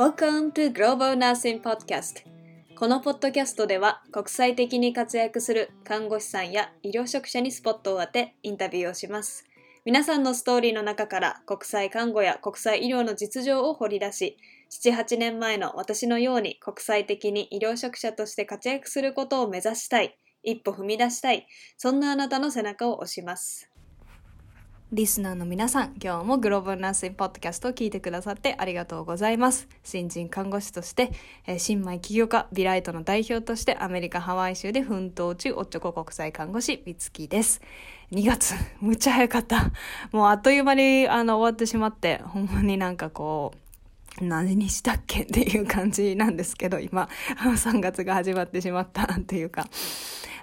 Welcome to Global Nursing Podcast. このポッドキャストでは国際的に活躍する看護師さんや医療職者にスポットを当てインタビューをします。皆さんのストーリーの中から国際看護や国際医療の実情を掘り出し7-8年前の私のように国際的に医療職者として活躍することを目指したい一歩踏み出したいそんなあなたの背中を押します。リスナーの皆さん、今日もグローバルナースインポッドキャストを聞いてくださってありがとうございます。新人看護師として、えー、新米起業家、ビライトの代表としてアメリカ・ハワイ州で奮闘中、おっちょこ国際看護師、美月です。2月、むっちゃ早かった。もうあっという間にあの終わってしまって、ほんまになんかこう、何にしたっけっていう感じなんですけど、今、3月が始まってしまったっていうか、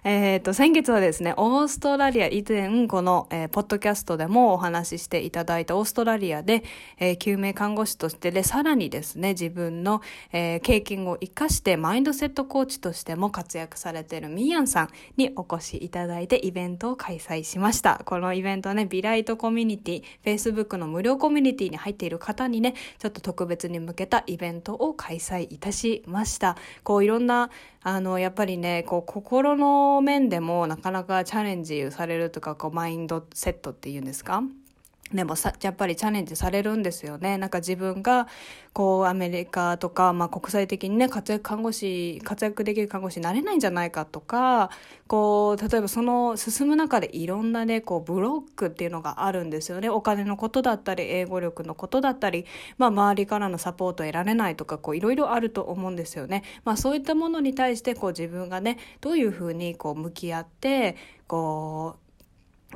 えっ、ー、と、先月はですね、オーストラリア以前、この、えー、ポッドキャストでもお話ししていただいたオーストラリアで、えー、救命看護師としてで、さらにですね、自分の、え、経験を活かして、マインドセットコーチとしても活躍されているミーヤンさんにお越しいただいて、イベントを開催しました。このイベントね、ビライトコミュニティ、Facebook の無料コミュニティに入っている方にね、ちょっと特別に向けたイベントを開催いたしました。こう、いろんな、あの、やっぱりね、こう、心の面でもなかなかチャレンジされるとか、こう、マインドセットっていうんですか？でもさ、やっぱりチャレンジされるんですよね。なんか自分が、こう、アメリカとか、まあ国際的にね、活躍看護師、活躍できる看護師になれないんじゃないかとか、こう、例えばその進む中でいろんなね、こう、ブロックっていうのがあるんですよね。お金のことだったり、英語力のことだったり、まあ周りからのサポートを得られないとか、こう、いろいろあると思うんですよね。まあそういったものに対して、こう自分がね、どういうふうにこう向き合って、こう、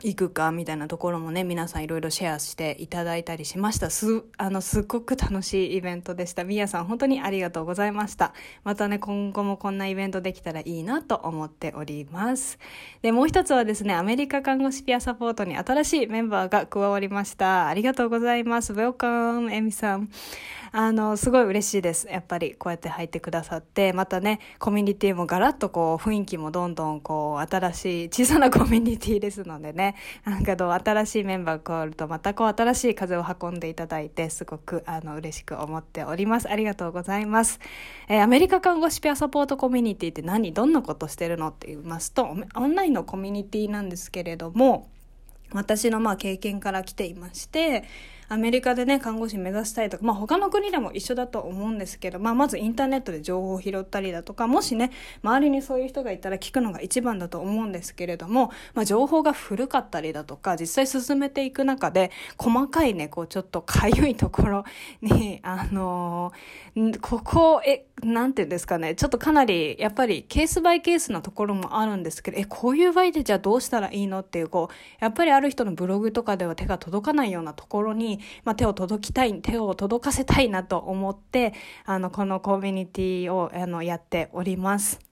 行くかみたいなところもね、皆さんいろいろシェアしていただいたりしました。す、あの、すっごく楽しいイベントでした。みやさん本当にありがとうございました。またね、今後もこんなイベントできたらいいなと思っております。で、もう一つはですね、アメリカ看護師ピアサポートに新しいメンバーが加わりました。ありがとうございます。Welcome, エミさん。あの、すごい嬉しいです。やっぱりこうやって入ってくださって、またね、コミュニティもガラッとこう、雰囲気もどんどんこう、新しい小さなコミュニティですのでね、ねなんかどう新しいメンバーが加わると、またこう、新しい風を運んでいただいて、すごくあの、嬉しく思っております。ありがとうございます。えー、アメリカ看護師ペアサポートコミュニティって何？どんなことしてるの？って言いますと、オンラインのコミュニティなんですけれども、私のまあ経験から来ていまして、アメリカでね、看護師目指したいとか、まあ他の国でも一緒だと思うんですけど、まあまずインターネットで情報を拾ったりだとか、もしね、周りにそういう人がいたら聞くのが一番だと思うんですけれども、まあ情報が古かったりだとか、実際進めていく中で、細かいね、こうちょっとかゆいところ に、あのー、ここ、え、なんていうんですかね、ちょっとかなり、やっぱりケースバイケースなところもあるんですけど、え、こういう場合でじゃあどうしたらいいのっていう、こう、やっぱりある人のブログとかでは手が届かないようなところに、まあ、手を届きたい、手を届かせたいなと思って、あの、このコミュニティを、あの、やっております。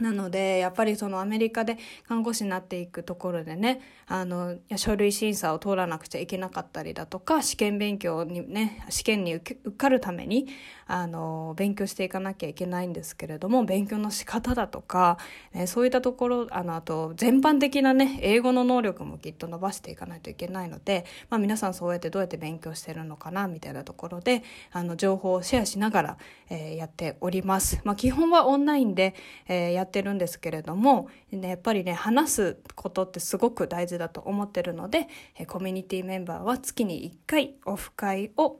なので、やっぱりそのアメリカで看護師になっていくところでね、あの、書類審査を通らなくちゃいけなかったりだとか、試験勉強にね、試験に受かるために、あの、勉強していかなきゃいけないんですけれども、勉強の仕方だとか、ね、そういったところ、あの、あと、全般的なね、英語の能力もきっと伸ばしていかないといけないので、まあ皆さんそうやってどうやって勉強してるのかな、みたいなところで、あの、情報をシェアしながら、えー、やっております。まあ基本はオンラインで、えー、やってるんですけれども、ね、やっぱりね話すことってすごく大事だと思ってるのでコミュニティメンバーは月に1回オフ会を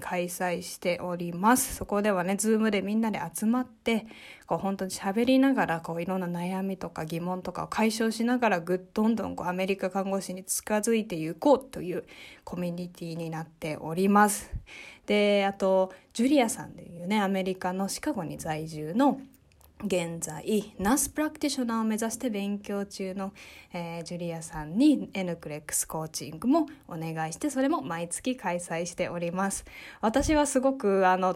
開催しております。そこではね、ズームでみんなで集まって、こう本当に喋りながら、こういろんな悩みとか疑問とかを解消しながら、ぐっどんどんこうアメリカ看護師に近づいていこうというコミュニティになっております。で、あと、ジュリアさんというね、アメリカのシカゴに在住の現在、ナースプラクティショナーを目指して勉強中の、えー、ジュリアさんに N クレックスコーチングもお願いして、それも毎月開催しております。私はすごく、あの、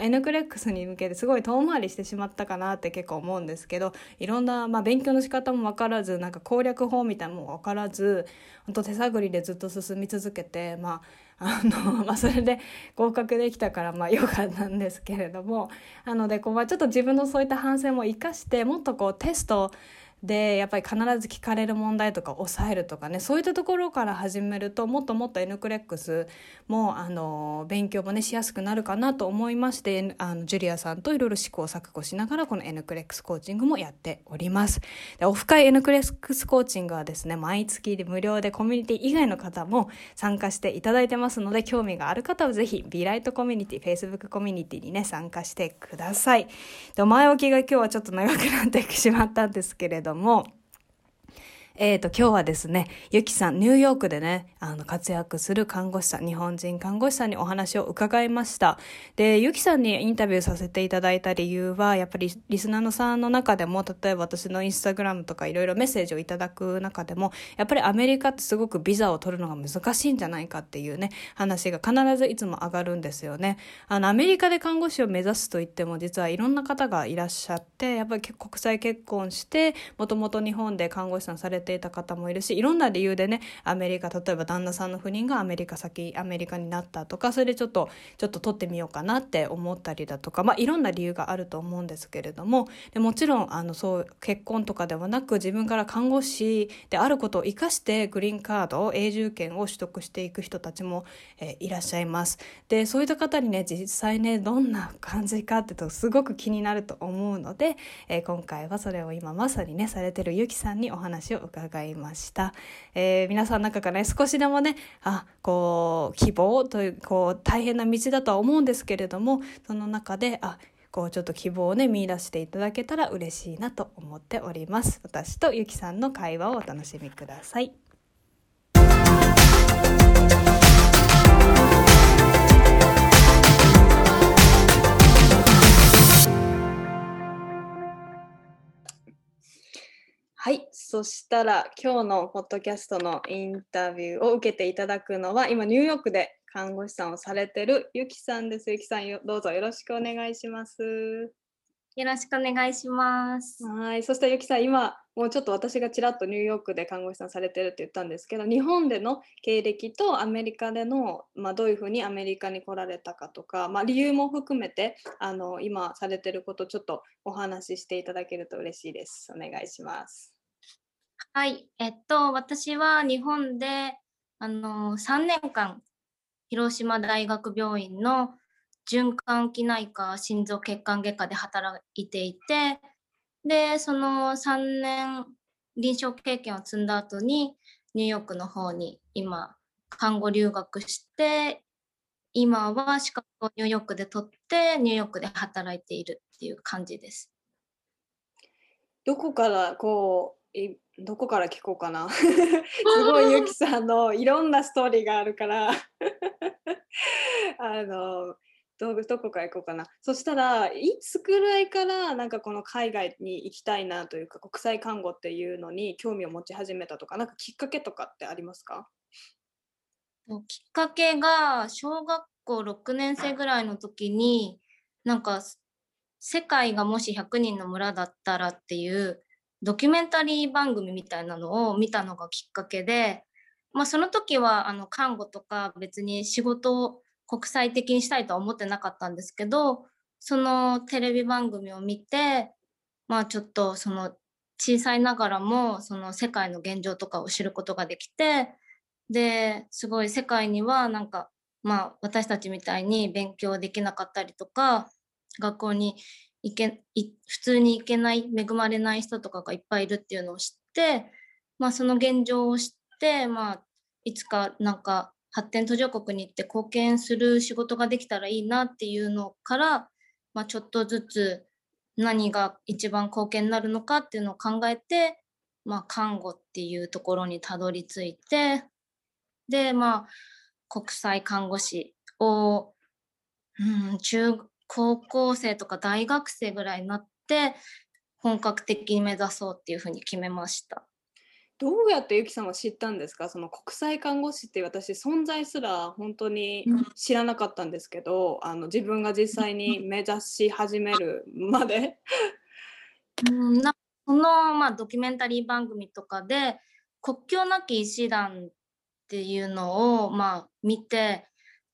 N クレックスに向けてすごい遠回りしてしまったかなって結構思うんですけど、いろんな、まあ、勉強の仕方もわからず、なんか攻略法みたいなのもわからず、本当手探りでずっと進み続けて、まあ、あの、まあ、それで合格できたから、まあ、良かったんですけれども、なので、こう、まあ、ちょっと自分のそういった反省も生かして、もっとこう、テストでやっぱり必ず聞かれる問題とか抑えるとかねそういったところから始めるともっともっと N クレックスもあの勉強もねしやすくなるかなと思いましてあのジュリアさんといろいろ試行錯誤しながらこの N クレックスコーチングもやっております。でオフ会 N クレックスコーチングはですね毎月で無料でコミュニティ以外の方も参加していただいてますので興味がある方はぜひ B ライトコミュニティ Facebook コミュニティにね参加してください。で前置きが今日はちょっと長くなってしまったんですけれどども。えっ、ー、と、今日はですね、ゆきさん、ニューヨークでね、あの、活躍する看護師さん、日本人看護師さんにお話を伺いました。で、ゆきさんにインタビューさせていただいた理由は、やっぱりリスナーのさんの中でも、例えば私のインスタグラムとかいろいろメッセージをいただく中でも、やっぱりアメリカってすごくビザを取るのが難しいんじゃないかっていうね、話が必ずいつも上がるんですよね。あの、アメリカで看護師を目指すといっても、実はいろんな方がいらっしゃって、やっぱり国際結婚して、もともと日本で看護師さんされてていた方もいるし、いろんな理由でねアメリカ例えば旦那さんの不倫がアメリカ先アメリカになったとかそれでちょっとちょっと取ってみようかなって思ったりだとかまあいろんな理由があると思うんですけれどもでもちろんあのそう結婚とかではなく自分から看護師であることを生かしてグリーンカード永住権を取得していく人たちも、えー、いらっしゃいます。でそういった方にね実際ねどんな感じかってとすごく気になると思うので、えー、今回はそれを今まさにねされてるゆきさんにお話を伺伺いました。。えー、皆さんの中からね、少しでもね、あ、こう、希望という、こう、大変な道だとは思うんですけれども、その中で、あ、こうちょっと希望をね見出していただけたら嬉しいなと思っております私とゆきさんの会話をお楽しみくださいはい。そしたら、今日のポッドキャストのインタビューを受けていただくのは、今、ニューヨークで看護師さんをされてるゆきさんです。ゆきさん、どうぞよろしくお願いします。よろしくお願いします。はい。そしてゆきさん、今、もうちょっと私がちらっとニューヨークで看護師さんされてるって言ったんですけど、日本での経歴とアメリカでの、まあ、どういうふうにアメリカに来られたかとか、まあ、理由も含めて、あの、今されてること、ちょっとお話ししていただけると嬉しいです。お願いします。はい。えっと、私は日本で、あの、3年間、広島大学病院の循環器内科心臓血管外科で働いていてでその3年臨床経験を積んだ後にニューヨークの方に今看護留学して今は資格をニューヨークで取ってニューヨークで働いているっていう感じです。どこからこうどこから聞こうかな。すごいゆきさんのいろんなストーリーがあるから。あのどどこから行こうかな。そしたらいつくらいからなんかこの海外に行きたいなというか国際看護っていうのに興味を持ち始めたとかなんかきっかけとかってありますか？きっかけが小学校6年生ぐらいの時になんか世界がもし100人の村だったらっていうドキュメンタリー番組みたいなのを見たのがきっかけで、まあ、その時はあの看護とか別に仕事を国際的にしたいとは思ってなかったんですけどそのテレビ番組を見てまあちょっとその小さいながらもその世界の現状とかを知ることができてですごい世界にはなんかまあ私たちみたいに勉強できなかったりとか学校に行け普通に行けない恵まれない人とかがいっぱいいるっていうのを知って、まあ、その現状を知って、まあ、いつかなんか発展途上国に行って貢献する仕事ができたらいいなっていうのから、まあ、ちょっとずつ何が一番貢献になるのかっていうのを考えて、まあ、看護っていうところにたどり着いてでまあ国際看護師を、うん、中高校生とか大学生ぐらいになって本格的に目指そうっていうふうに決めました。どうやってゆきさんは知ったんですか？その国際看護師って私存在すら本当に知らなかったんですけど、うん、あの自分が実際に目指し始めるまで。うん、なその、まあ、ドキュメンタリー番組とかで国境なき医師団っていうのを、まあ、見て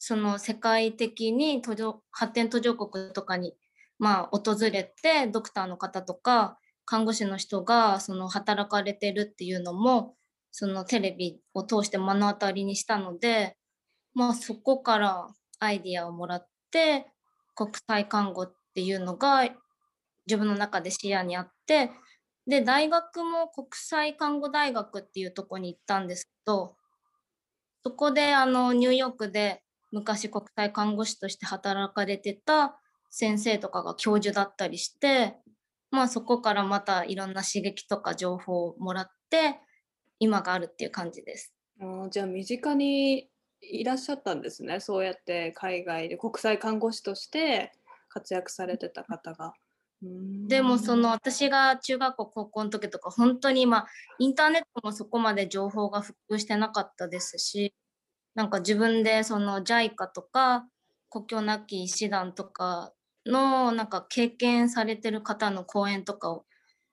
その世界的に途上発展途上国とかに、まあ、訪れてドクターの方とか看護師の人がその働かれてるっていうのもそのテレビを通して目の当たりにしたので、まあ、そこからアイディアをもらって国際看護っていうのが自分の中で視野にあってで大学も国際看護大学っていうとこに行ったんですけどそこであのニューヨークで昔国際看護師として働かれてた先生とかが教授だったりしてまあそこからまたいろんな刺激とか情報をもらって今があるっていう感じです。あじゃあ身近にいらっしゃったんですねそうやって海外で国際看護師として活躍されてた方が。でもその私が中学校高校の時とか本当に今インターネットもそこまで情報が普及してなかったですしなんか自分でその JICA とか国境なき医師団とかのなんか経験されてる方の講演とかを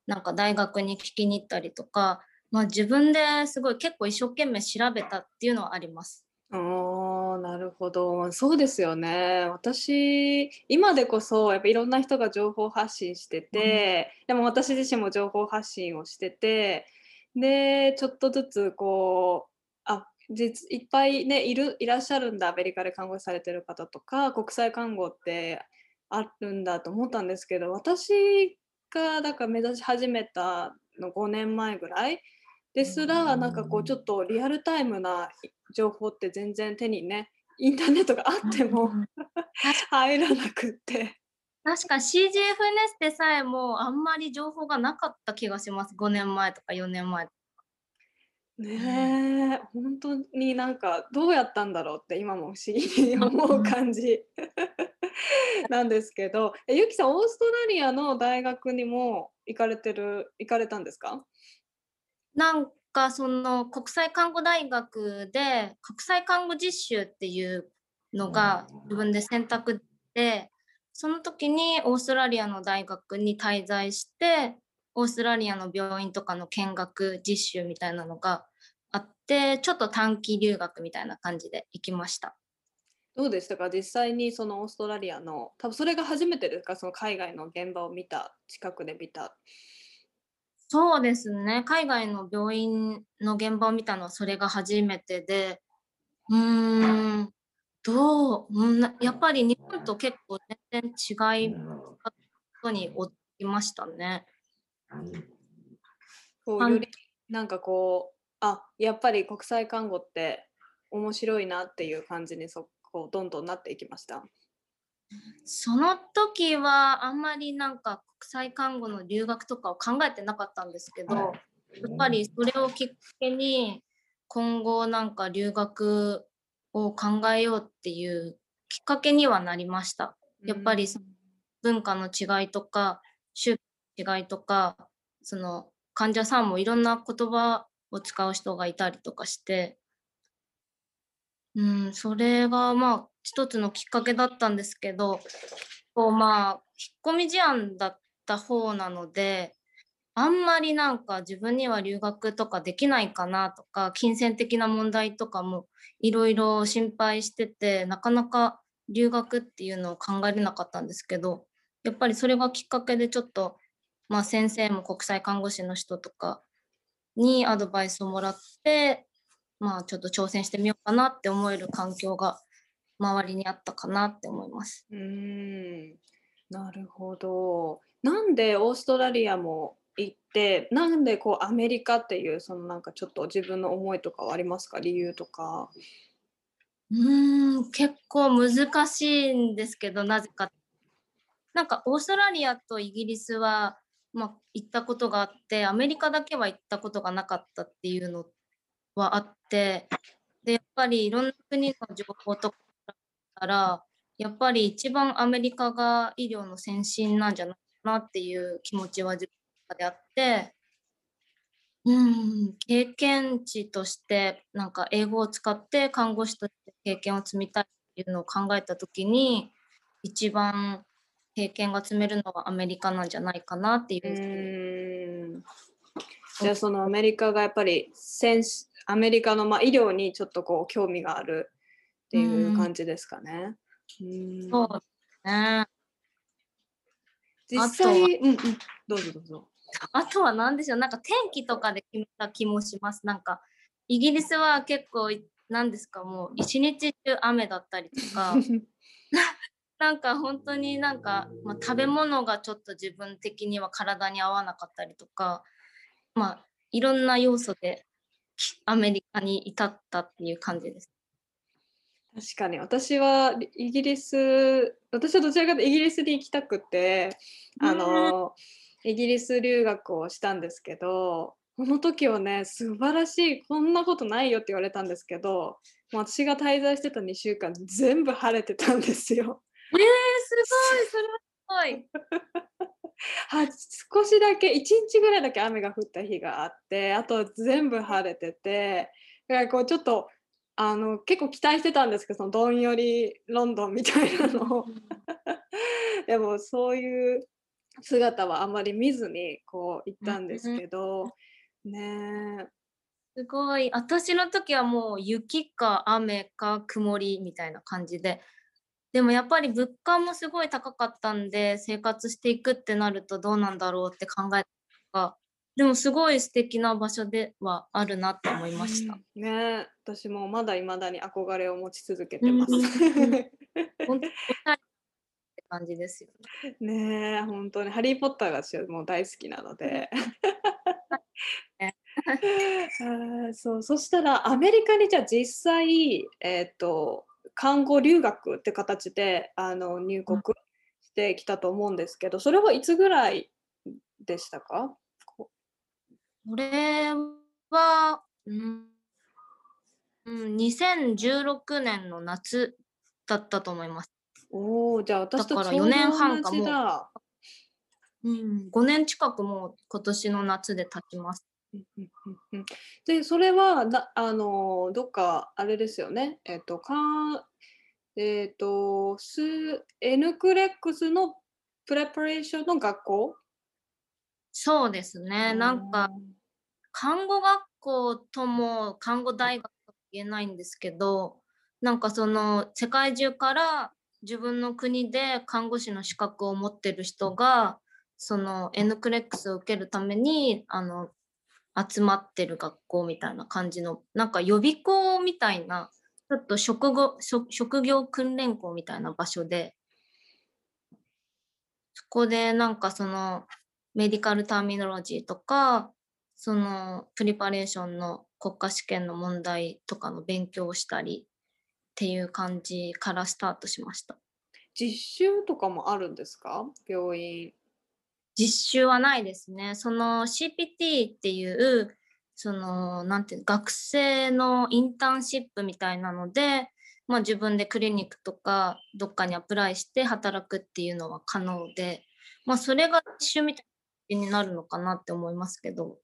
なんか大学に聞きに行ったりとか、まあ、自分ですごい結構一生懸命調べたっていうのはあります。あなるほど。そうですよね。私今でこそやっぱいろんな人が情報発信してて、うん、でも私自身も情報発信をしててでちょっとずつこういっぱいねいるいらっしゃるんだアメリカで看護師されてる方とか国際看護ってあるんだと思ったんですけど私がだから目指し始めたの5年前ぐらいですらなんかこうちょっとリアルタイムな情報って全然手にねインターネットがあっても 入らなくって。確か CGFNS でさえもあんまり情報がなかった気がします。5年前とか4年前ね。え、本当になんかどうやったんだろうって今も不思議に思う感じ。なんですけど、えゆきさん、オーストラリアの大学にも行かれてる、行かれたんですか？なんかその国際看護大学で国際看護実習っていうのが自分で選択で、その時にオーストラリアの大学に滞在して、オーストラリアの病院とかの見学実習みたいなのがあってちょっと短期留学みたいな感じで行きました。どうでしたか？実際にそのオーストラリアの多分それが初めてですか？その海外の現場を見た近くで見た。そうですね海外の病院の現場を見たのはそれが初めてでうーんどう、うん、やっぱり日本と結構全然違いことに起きましたね。こうよりなんかこうあやっぱり国際看護って面白いなっていう感じにそこどんどんなっていきました？その時はあんまりなんか国際看護の留学とかを考えてなかったんですけど、やっぱりそれをきっかけに今後なんか留学を考えようっていうきっかけにはなりました。やっぱり文化の違いとか宗教の違いとかその患者さんもいろんな言葉を使う人がいたりとかして、うん、それがまあ一つのきっかけだったんですけど、こうまあ引っ込み思案だった方なので、あんまりなんか自分には留学とかできないかなとか、金銭的な問題とかもいろいろ心配してて、なかなか留学っていうのを考えれなかったんですけど、やっぱりそれがきっかけでちょっと、まあ先生も国際看護師の人とかにアドバイスをもらって、まあちょっと挑戦してみようかなって思える環境が周りにあったかなって思います。うんなるほど。なんでオーストラリアも行ってなんでこうアメリカっていうそのなんかちょっと自分の思いとかはありますか？理由とか。うん結構難しいんですけどなぜかなんかオーストラリアとイギリスはまあ、行ったことがあってアメリカだけは行ったことがなかったっていうのはあってでやっぱりいろんな国の情報とかたらやっぱり一番アメリカが医療の先進なんじゃないかなっていう気持ちは自分の中であってうん経験値としてなんか英語を使って看護師として経験を積みたいっていうのを考えた時に一番経験が積めるのはアメリカなんじゃないかなっていう。うじゃあそのアメリカがやっぱり先アメリカのまあ医療にちょっとこう興味があるっていう感じですかね。うそうですね。実際、うんうん、どうぞどうぞ。あとは何でしょうなんか天気とかで決めた気もしますなんかイギリスは結構何ですかもう一日中雨だったりとか なんか本当になんか、まあ、食べ物がちょっと自分的には体に合わなかったりとかまあいろんな要素でアメリカに至ったっていう感じです。確かに私はイギリス私はどちらかというとイギリスに行きたくてあの、イギリス留学をしたんですけどこの時はね素晴らしいこんなことないよって言われたんですけど私が滞在してた2週間全部晴れてたんですよ。えー、すごいそれはすごい。は少しだけ1日ぐらいだけ雨が降った日があってあと全部晴れててだからこうちょっとあの結構期待してたんですけどそのどんよりロンドンみたいなのを。でもそういう姿はあんまり見ずにこう行ったんですけど、ねすごい。私の時はもう雪か雨か曇りみたいな感じででもやっぱり物価もすごい高かったんで生活していくってなるとどうなんだろうって考えたでもすごい素敵な場所ではあるなと思いました。う ん、ね私もまだいまだに憧れを持ち続けてます。本当って感じですよね。ね本当にハリー・ポッターがもう大好きなので。あそうそしたらアメリカにじゃあ実際、えーと、看護留学って形であの入国してきたと思うんですけど、それはいつぐらいでしたか？これは、うん、うん、2016年の夏だったと思います。おお、じゃあ私とだから4年半かもう、うん、5年近くもう今年の夏で経ちます。で、それはなあのどっかあれですよね。えっ、とかえっ、とス N クレックスのプレパレーションの学校？そうですね。なんか、看護学校とも看護大学と言えないんですけど、なんかその世界中から自分の国で看護師の資格を持ってる人が、その N クレックスを受けるために、あの、集まってる学校みたいな感じの、なんか予備校みたいな、ちょっと職業職業訓練校みたいな場所で、そこでなんかそのメディカルターミノロジーとか、そのプリパレーションの国家試験の問題とかの勉強をしたりっていう感じからスタートしました。実習とかもあるんですか？病院。実習はないですね。その CPT っていうそのなんていう学生のインターンシップみたいなので、まあ、自分でクリニックとかどっかにアプライして働くっていうのは可能で、まあ、それが実習みたいになるのかなって思いますけど、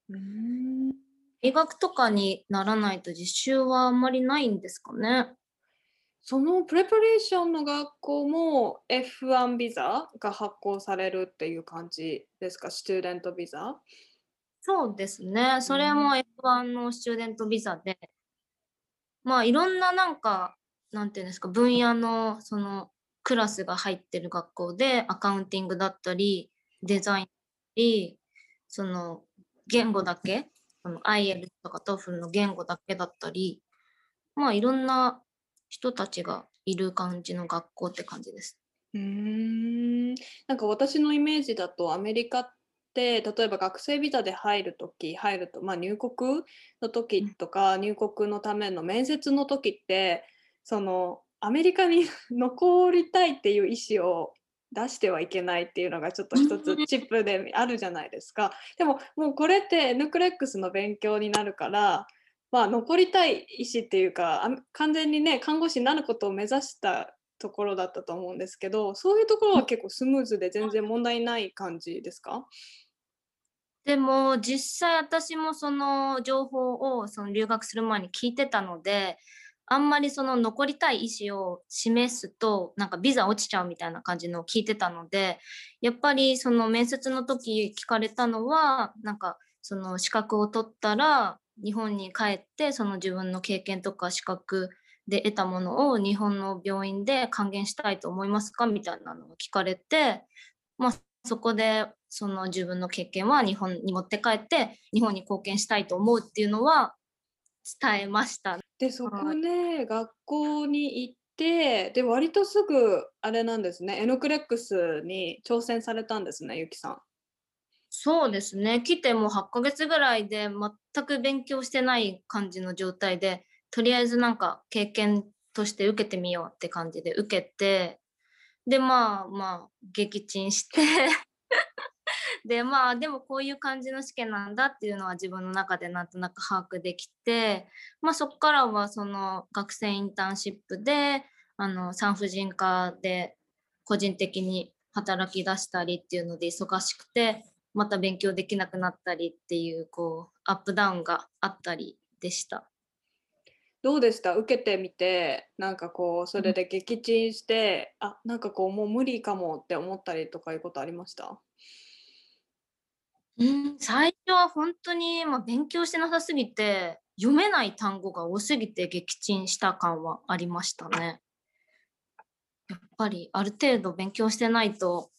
医学とかにならないと実習はあんまりないんですかね。そのプレパレーションの学校も F1 ビザが発行されるっていう感じですか、スチューデントビザそうですね。それも F1 のスチューデントビザで、まあいろんななんか、なんていうんですか、分野のそのクラスが入ってる学校でアカウンティングだったり、デザインり、その言語だけ、その IELTS とか TOEFL の言語だけだったり、まあいろんな人たちがいる感じの学校って感じです。うんなんか私のイメージだとアメリカって例えば学生ビザで入る時入ると、まあ、入国の時とか入国のための面接の時ってそのアメリカに残りたいっていう意思を出してはいけないっていうのがちょっと一つチップであるじゃないですか。でももうこれってヌクレックスの勉強になるから、まあ、残りたい意思っていうか完全にね看護師になることを目指したところだったと思うんですけどそういうところは結構スムーズで全然問題ない感じですか？でも実際私もその情報をその留学する前に聞いてたのであんまりその残りたい意思を示すとなんかビザ落ちちゃうみたいな感じのを聞いてたのでやっぱりその面接の時聞かれたのはなんかその資格を取ったら日本に帰ってその自分の経験とか資格で得たものを日本の病院で還元したいと思いますかみたいなのを聞かれてまあそこでその自分の経験は日本に持って帰って日本に貢献したいと思うっていうのは伝えました。でそこで学校に行ってで割とすぐあれなんですねエノクレックスに挑戦されたんですねゆきさん。そうですね。来てもう8ヶ月ぐらいで全く勉強してない感じの状態でとりあえずなんか経験として受けてみようって感じで受けてでまあまあ撃沈してでまあでもこういう感じの試験なんだっていうのは自分の中でなんとなく把握できて、まあ、そこからはその学生インターンシップであの産婦人科で個人的に働き出したりっていうので忙しくてまた勉強できなくなったりっていうこうアップダウンがあったりでした。どうでした？受けてみてなんかこうそれで撃沈して、あなんかこうもう無理かもって思ったりとかいうことありました？うん、最初は本当に、まあ、勉強してなさすぎて読めない単語が多すぎて撃沈した感はありましたね。やっぱりある程度勉強してないと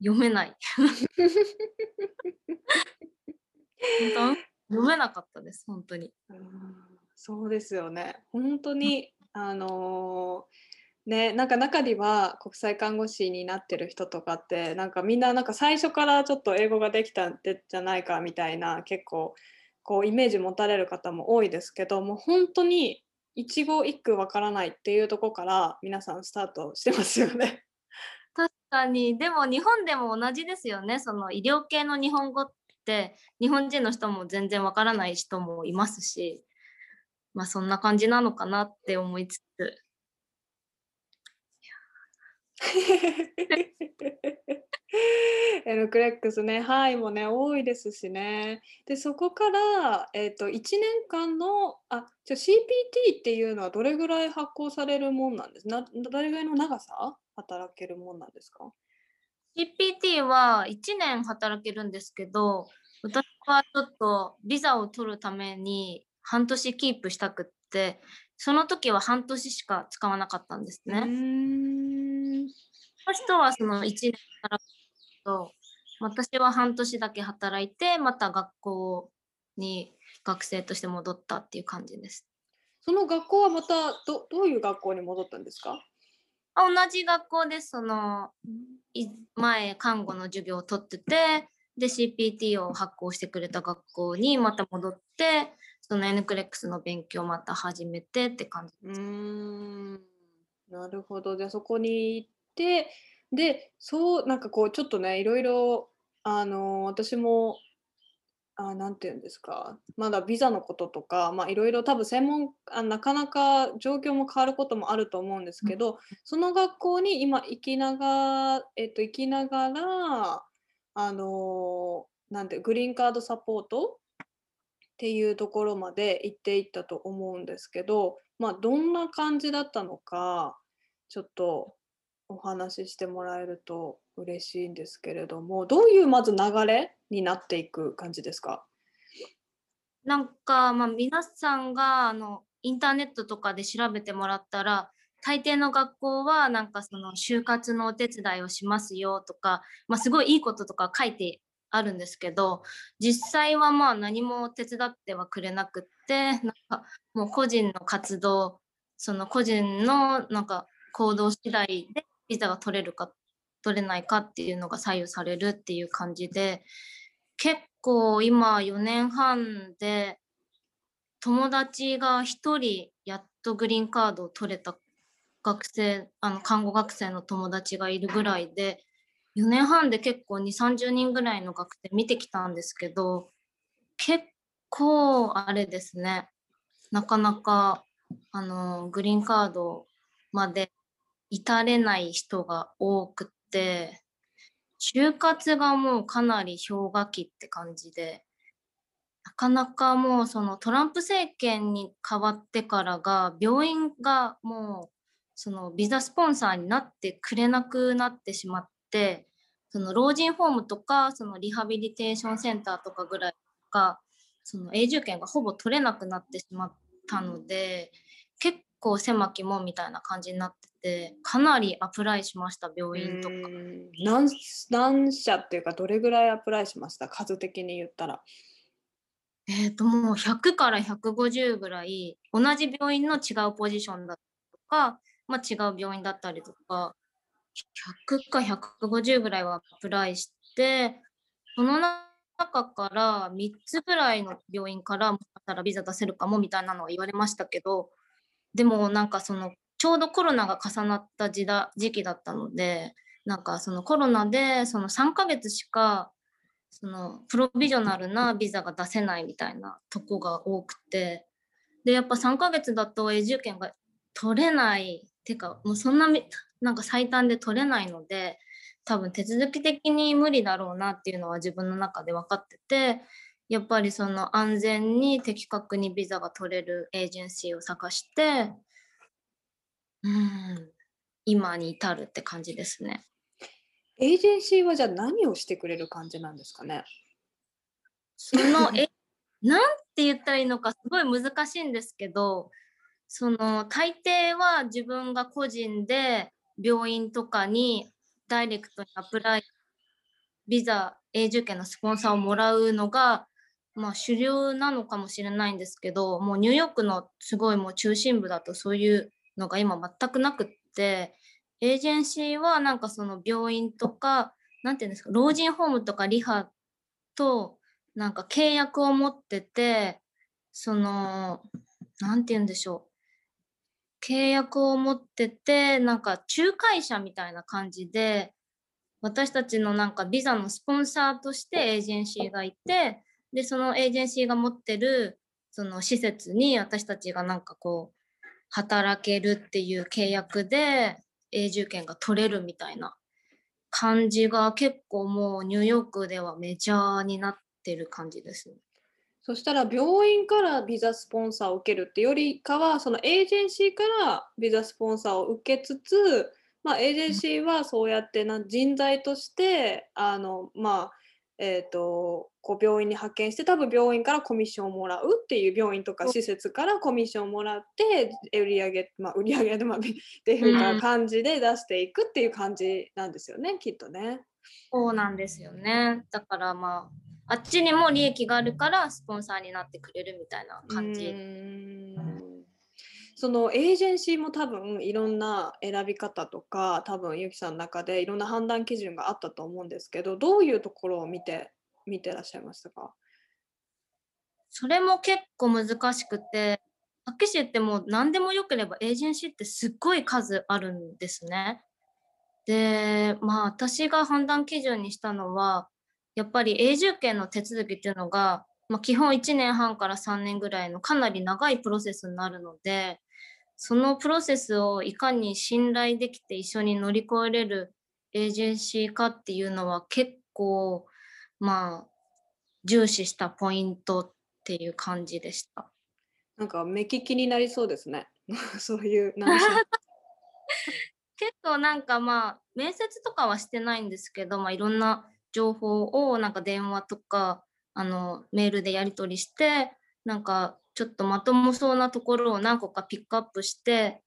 読めない。本当？読めなかったです本当に。うんそうですよね本当にあのーねなんか中には国際看護師になってる人とかってなんかみんななんか最初からちょっと英語ができたんじゃないかみたいな結構こうイメージ持たれる方も多いですけどもう本当に一語一句わからないっていうところから皆さんスタートしてますよね。かに。でも日本でも同じですよね。その医療系の日本語って日本人の人も全然わからない人もいますしまあそんな感じなのかなって思いつつ。エルクレックスね、はいもね、多いですしね。で、そこから、えっ、と、1年間の、あ、じゃあ CPT っていうのはどれぐらい発行されるもんなんです？な、どれぐらいの長さ？働けるもんなんですか？CPT は1年働けるんですけど私はちょっとビザを取るために半年キープしたくってその時は半年しか使わなかったんですね。の人はその1年働くと私は半年だけ働いてまた学校に学生として戻ったっていう感じです。その学校はまたど、どういう学校に戻ったんですか？あ同じ学校でそのい前看護の授業を取っててで CPT を発行してくれた学校にまた戻ってその N クレックスの勉強をまた始めてって感じうーんなるほど。じゃあそこに行って、で、そう、なんかこう、ちょっとね、いろいろ、あの私も、あ、なんていうんですか、まだビザのこととか、まあ、いろいろ多分専門、あ、なかなか状況も変わることもあると思うんですけど、その学校に今行きながら、えっと、行きながら、あのなんて、グリーンカードサポートっていうところまで行っていったと思うんですけど、まあ、どんな感じだったのかちょっとお話ししてもらえると嬉しいんですけれどもどういうまず流れになっていく感じですか？なんか、まあ、皆さんがあのインターネットとかで調べてもらったら大抵の学校はなんかその就活のお手伝いをしますよとか、まあ、すごいいいこととか書いてあるんですけど実際はまあ何も手伝ってはくれなくってなんかもう個人の活動その個人のなんか行動次第でビザが取れるか取れないかっていうのが左右されるっていう感じで結構今4年半で友達が1人やっとグリーンカードを取れた学生あの看護学生の友達がいるぐらいで4年半で結構2 3 0人ぐらいの学生見てきたんですけど結構あれですね。なかなかあのグリーンカードまで至れない人が多くて就活がもうかなり氷河期って感じでなかなかもうそのトランプ政権に変わってからが病院がもうそのビザスポンサーになってくれなくなってしまってその老人ホームとかそのリハビリテーションセンターとかぐらいがその永住権がほぼ取れなくなってしまったので結構狭き門みたいな感じになっててかなりアプライしました病院とか。何何社っていうかどれぐらいアプライしました？数的に言ったら。えっ、ー、ともう100から150ぐらい同じ病院の違うポジションだとか、まあ、違う病院だったりとか100か150ぐらいはアプライしてその中から3つぐらいの病院からもしかしたらビザ出せるかもみたいなのは言われましたけどでもなんかそのちょうどコロナが重なった時だ時期だったのでなんかそのコロナでその3ヶ月しかそのプロビジョナルなビザが出せないみたいなとこが多くてでやっぱ3ヶ月だと永住権が取れないてかもうそんななんか最短で取れないので多分手続き的に無理だろうなっていうのは自分の中で分かっててやっぱりその安全に的確にビザが取れるエージェンシーを探してうん今に至るって感じですね。エージェンシーはじゃあ何をしてくれる感じなんですかね？そのえ なんて言ったらいいのかすごい難しいんですけどその大抵は自分が個人で病院とかにダイレクトにアプライビザ永住権のスポンサーをもらうのが、まあ、主流なのかもしれないんですけどもうニューヨークのすごいもう中心部だとそういうのが今全くなくってエージェンシーはなんかその病院とか何て言うんですか老人ホームとかリハとなんか契約を持っててその何て言うんでしょう。契約を持っててなんか仲介者みたいな感じで私たちのなんかビザのスポンサーとしてエージェンシーがいてでそのエージェンシーが持ってるその施設に私たちがなんかこう働けるっていう契約で永住権が取れるみたいな感じが結構もうニューヨークではメジャーになってる感じですね。そしたら病院からビザスポンサーを受けるってよりかはそのエージェンシーからビザスポンサーを受けつつ、まあ、エージェンシーはそうやってな人材としてあのまあえーと、こう病院に派遣して多分病院からコミッションをもらうっていう病院とか施設からコミッションをもらって売り上げ、まあ、売り上げで、まあ、っていう感じで出していくっていう感じなんですよね、うん、きっとね。そうなんですよねだからまああっちにも利益があるからスポンサーになってくれるみたいな感じ。そのエージェンシーも多分いろんな選び方とか多分ゆきさんの中でいろんな判断基準があったと思うんですけどどういうところを見て見てらっしゃいましたか？それも結構難しくてはっきり言ってもう何でもよければエージェンシーってすっごい数あるんですね。でまあ私が判断基準にしたのはやっぱり永住権の手続きっていうのが、まあ、基本1年半から3年ぐらいのかなり長いプロセスになるのでそのプロセスをいかに信頼できて一緒に乗り越えれるエージェンシーかっていうのは結構まあ重視したポイントっていう感じでした。なんか目利きになりそうですね。そういう 結構なんかまあ面接とかはしてないんですけど、まあ、いろんな情報をなんか電話とかあのメールでやり取りしてなんかちょっとまともそうなところを何個かピックアップして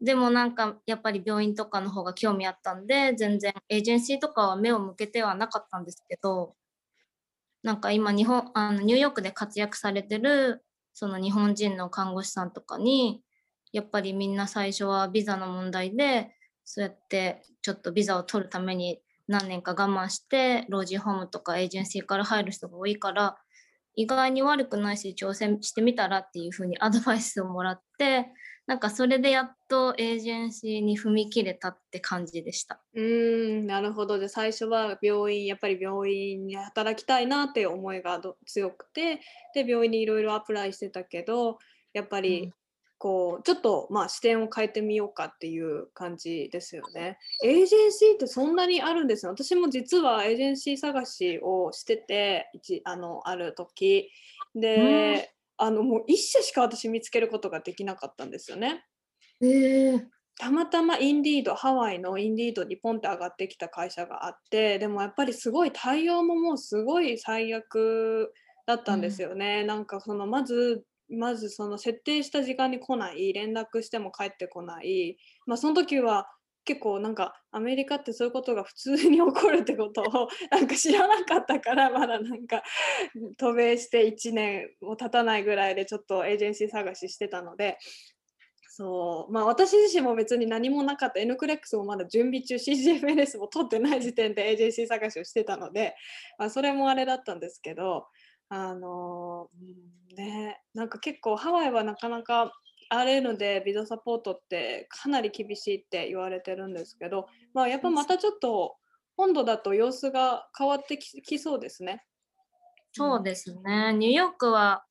でもなんかやっぱり病院とかの方が興味あったんで全然エージェンシーとかは目を向けてはなかったんですけどなんか今日本あのニューヨークで活躍されてるその日本人の看護師さんとかにやっぱりみんな最初はビザの問題でそうやってちょっとビザを取るために何年か我慢して老人ホームとかエージェンシーから入る人が多いから意外に悪くないし挑戦してみたらっていうふうにアドバイスをもらってなんかそれでやっとエージェンシーに踏み切れたって感じでした。うんなるほどで最初は病院やっぱり病院に働きたいなっていう思いが強くてで病院にいろいろアプライしてたけどやっぱりこうちょっとまあ視点を変えてみようかっていう感じですよね。エージェンシーってそんなにあるんですよ。私も実はエージェンシー探しをしてて一あのある時で、うん、あのもう1社しか私見つけることができなかったんですよね。えー、たまたまインディードハワイのインディードにポンって上がってきた会社があってでもやっぱりすごい対応ももうすごい最悪だったんですよね。うん、なんかそのまずまずその設定した時間に来ない連絡しても帰ってこない。まあその時は結構なんかアメリカってそういうことが普通に起こるってことを なんか知らなかったからまだなんか渡米して1年も経たないぐらいでちょっとエージェンシー探ししてたので。そう。まあ私自身も別に何もなかった。N クレックスもまだ準備中 CGFNS も取ってない時点でエージェンシー探しをしてたので、まあ、それもあれだったんですけどあの、ねなんか結構ハワイはなかなかあれのでビザサポートってかなり厳しいって言われてるんですけど、まあ、やっぱまたちょっと本土だと様子が変わってきそうですね。そうですね。ニューヨークは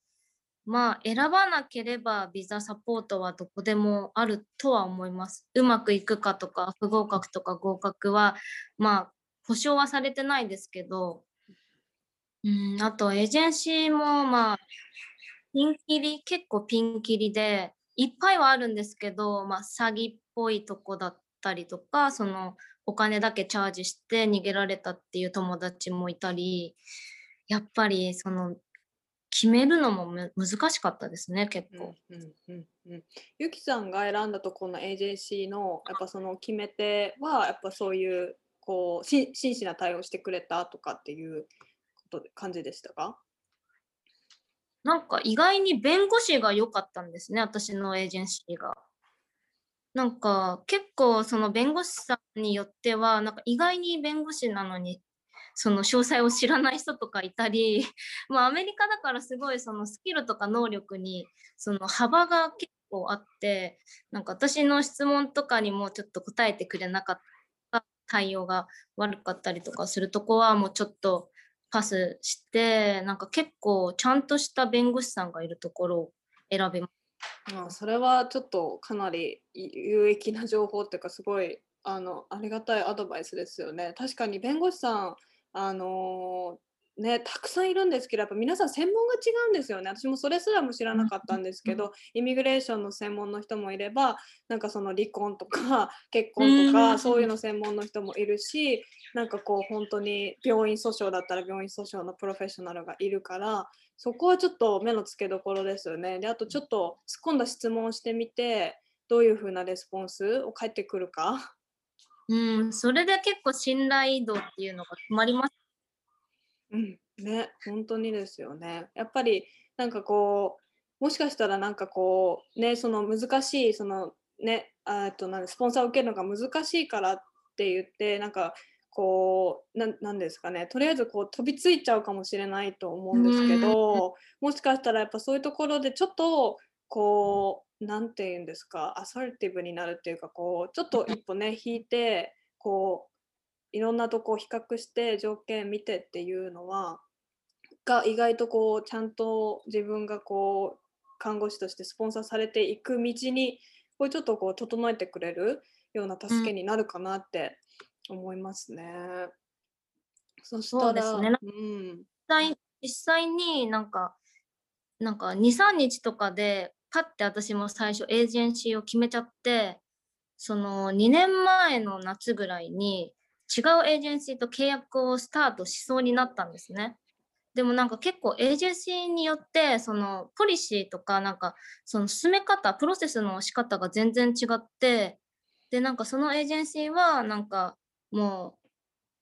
まあ選ばなければビザサポートはどこでもあるとは思います。うまくいくかとか不合格とか合格はまあ保証はされてないですけど、うん、あとエージェンシーもまあピンキリ結構ピンキリでいっぱいはあるんですけど、まあ、詐欺っぽいとこだったりとかそのお金だけチャージして逃げられたっていう友達もいたりやっぱりその決めるのも難しかったですね結構。うんうんうん、ゆきさんが選んだとこのエージェンシーのやっぱその決め手はやっぱそういうこう真摯な対応してくれたとかっていうこと感じでしたか？なんか意外に弁護士が良かったんですね、私のエージェンシーが。なんか結構その弁護士さんによっては、なんか意外に弁護士なのに、その詳細を知らない人とかいたり、まあアメリカだからすごいそのスキルとか能力にその幅が結構あって、なんか私の質問とかにもちょっと答えてくれなかった対応が悪かったりとかするとこはもうちょっとパスしてなんか結構ちゃんとした弁護士さんがいるところを選びます。まあそれはちょっとかなり有益な情報っていうかすごいあのありがたいアドバイスですよね。確かに弁護士さんあのね、たくさんいるんですけどやっぱ皆さん専門が違うんですよね。私もそれすらも知らなかったんですけど、イミグレーションの専門の人もいればなんかその離婚とか 結婚とか、そういうの専門の人もいるしなんかこう本当に病院訴訟だったら病院訴訟のプロフェッショナルがいるからそこはちょっと目の付けどころですよね。であとちょっと突っ込んだ質問をしてみてどういうふうなレスポンスを返ってくるか。うん、それで結構信頼度っていうのが決まりますうん、ね、本当にですよね。やっぱりなんかこう、もしかしたらなんかこう、ね、その難しい、そのね、あとなんスポンサーを受けるのが難しいからって言って、なんかこう、ななんですかね、とりあえずこう飛びついちゃうかもしれないと思うんですけど、もしかしたらやっぱそういうところでちょっとこう、なんて言うんですか、アサルティブになるっていうか、こう、ちょっと一歩ね、引いて、こう、いろんなとこ比較して条件見てっていうのはが意外とこうちゃんと自分がこう看護師としてスポンサーされていく道にこうちょっとこう整えてくれるような助けになるかなって思いますね。うん、そしたらそうですね、うん、実際実際になんかなんか23日とかでパッて私も最初エージェンシーを決めちゃってその2年前の夏ぐらいに違うエージェンシーと契約をスタートしそうになったんですね。でもなんか結構エージェンシーによってそのポリシーとかなんかその進め方プロセスの仕方が全然違ってでなんかそのエージェンシーはなんかもう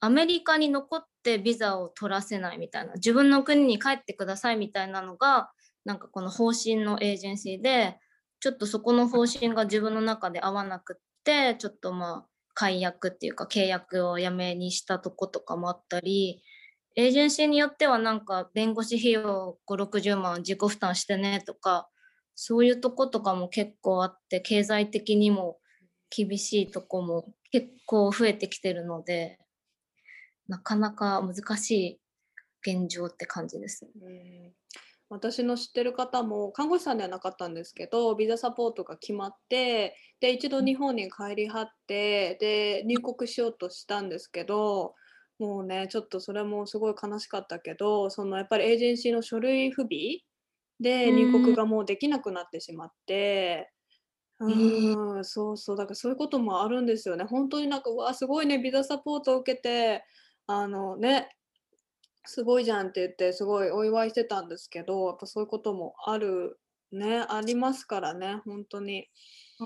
アメリカに残ってビザを取らせないみたいな自分の国に帰ってくださいみたいなのがなんかこの方針のエージェンシーでちょっとそこの方針が自分の中で合わなくってちょっとまあ解約っていうか契約をやめにしたとことかもあったりエージェンシーによってはなんか弁護士費用560万自己負担してねとかそういうとことかも結構あって経済的にも厳しいとこも結構増えてきてるのでなかなか難しい現状って感じです。うん私の知ってる方も看護師さんではなかったんですけどビザサポートが決まってで一度日本に帰りはってで入国しようとしたんですけどもうねちょっとそれもすごい悲しかったけどそのやっぱりエージェンシーの書類不備で入国がもうできなくなってしまって。うん、そうそうだからそういうこともあるんですよね。本当になんかうわすごいねビザサポートを受けてあのねすごいじゃんって言ってすごいお祝いしてたんですけどやっぱそういうこともあるねありますからね本当に。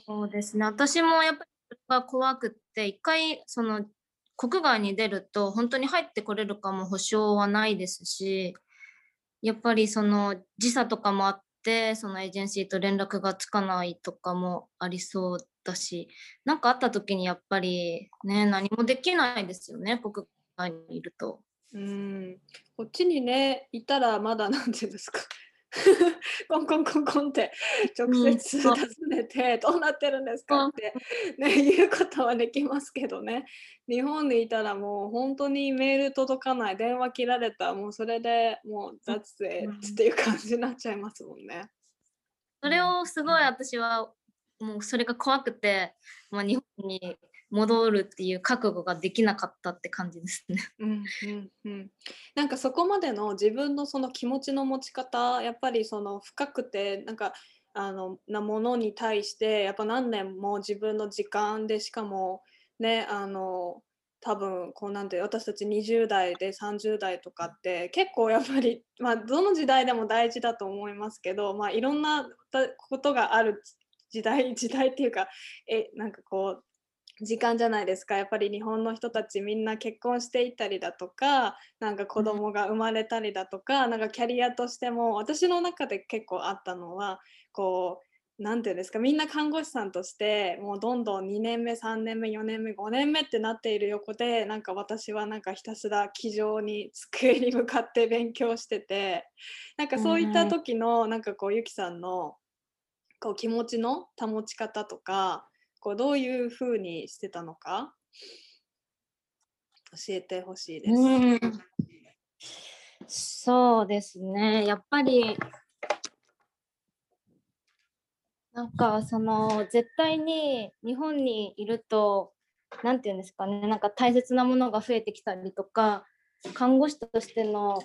そうですね私もやっぱり怖くって一回その国外に出ると本当に入ってこれるかも保証はないですしやっぱりその時差とかもあってそのエージェンシーと連絡がつかないとかもありそうだし何かあった時にやっぱりね何もできないですよね国外にいると。うん。こっちにねいたらまだなんていうんですか。コンコンコンコンって直接うん。訪ねて、どうなってるんですかって、ね、言うことはできますけどね。日本にいたらもう本当にメール届かない電話切られたもうそれでもう雑でうんっていう感じになっちゃいますもんね。それをすごい私はもうそれが怖くて、まあ、日本に戻るっていう覚悟ができなかったって感じですね。うんうんうん、なんかそこまでの自分のその気持ちの持ち方やっぱりその深くてなんかあのなものに対してやっぱ何年も自分の時間でしかもねあの多分こうなんて私たち20代で30代とかって結構やっぱり、まあ、どの時代でも大事だと思いますけど、まあ、いろんなことがある時代時代っていうかえなんかこう時間じゃないですか。やっぱり日本の人たちみんな結婚していったりだとかなんか子供が生まれたりだとか、なんかキャリアとしても私の中で結構あったのはこうなんていうんですかみんな看護師さんとしてもうどんどん2年目3年目4年目5年目ってなっている横でなんか私はなんかひたすら机上に机に向かって勉強しててなんかそういった時のなんかこうゆきさんのこう気持ちの保ち方とかこうどういうふうにしてたのか教えてほしいです。うん。そうですね。やっぱりなんかその絶対に日本にいると何て言うんですかね。なんか大切なものが増えてきたりとか看護師としての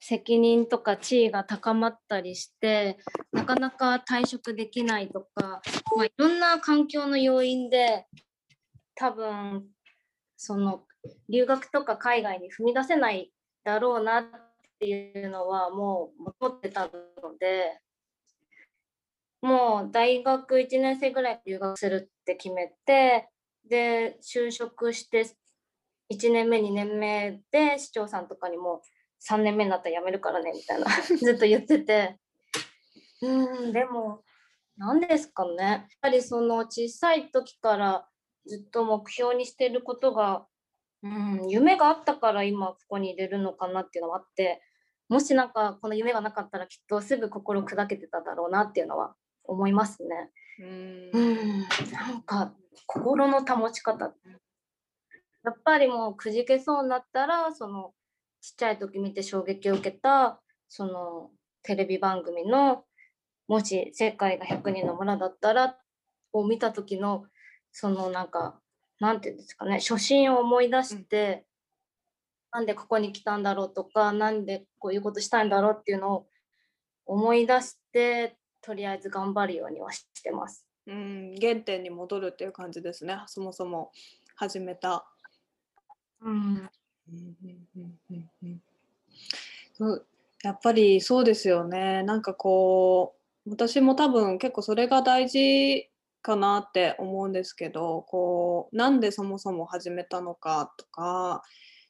責任とか地位が高まったりしてなかなか退職できないとか、まあ、いろんな環境の要因で多分その留学とか海外に踏み出せないだろうなっていうのはもう持ってたのでもう大学1年生ぐらい留学するって決めてで就職して1年目2年目で市長さんとかにも3年目になったら辞めるからねみたいな。ずっと言ってて。うんでも何ですかね。やっぱりその小さい時からずっと目標にしてることが、うん、夢があったから今ここに入れるのかなっていうのはあってもしなんかこの夢がなかったらきっとすぐ心砕けてただろうなっていうのは思いますね。うん。うんなんか心の保ち方。やっぱりもうくじけそうになったらそのちっちゃい時見て衝撃を受けたそのテレビ番組のもし世界が100人の村だったらを見た時のそのなんかなんていうんですかね初心を思い出して、なんでここに来たんだろうとかなんでこういうことしたいんだろうっていうのを思い出してとりあえず頑張るようにはしてます。うん、原点に戻るっていう感じですねそもそも始めた。うんそうやっぱりそうですよね。なんかこう私も多分結構それが大事かなって思うんですけどこうなんでそもそも始めたのかとか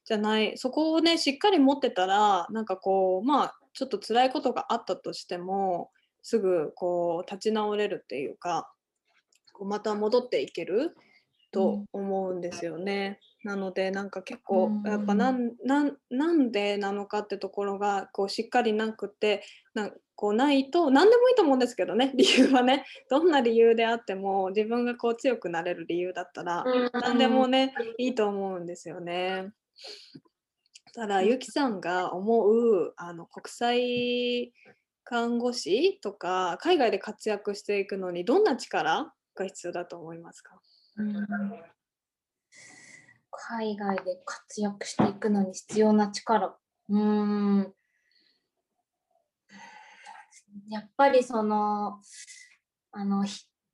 じゃないそこをねしっかり持ってたらなんかこうまあちょっと辛いことがあったとしてもすぐこう立ち直れるっていうかこうまた戻っていけると思うんですよね。なのでなんか結構うんやっぱなんなんなんでなのかってところがこうしっかりなくてなんこうないと何でもいいと思うんですけどね理由はね。どんな理由であっても自分がこう強くなれる理由だったら何でもねいいと思うんですよね。ただゆきさんが思うあの国際看護師とか海外で活躍していくのにどんな力が必要だと思いますか？うん海外で活躍していくのに必要な力。うん。やっぱりその、あの、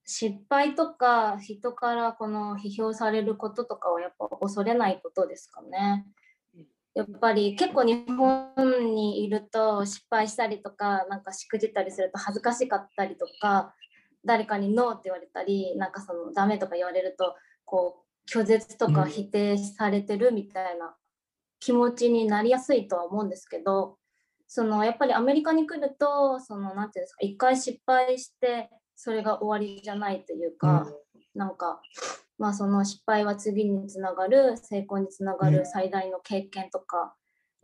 失敗とか人からこの批評されることとかをやっぱ恐れないことですかね。やっぱり結構日本にいると失敗したりとかなんかしくじったりすると恥ずかしかったりとか誰かにノーって言われたりなんかそのダメとか言われるとこう拒絶とか否定されてるみたいな気持ちになりやすいとは思うんですけどそのやっぱりアメリカに来るとその何て言うんですか一回失敗してそれが終わりじゃないというか、なんかまあその失敗は次につながる成功につながる最大の経験とか、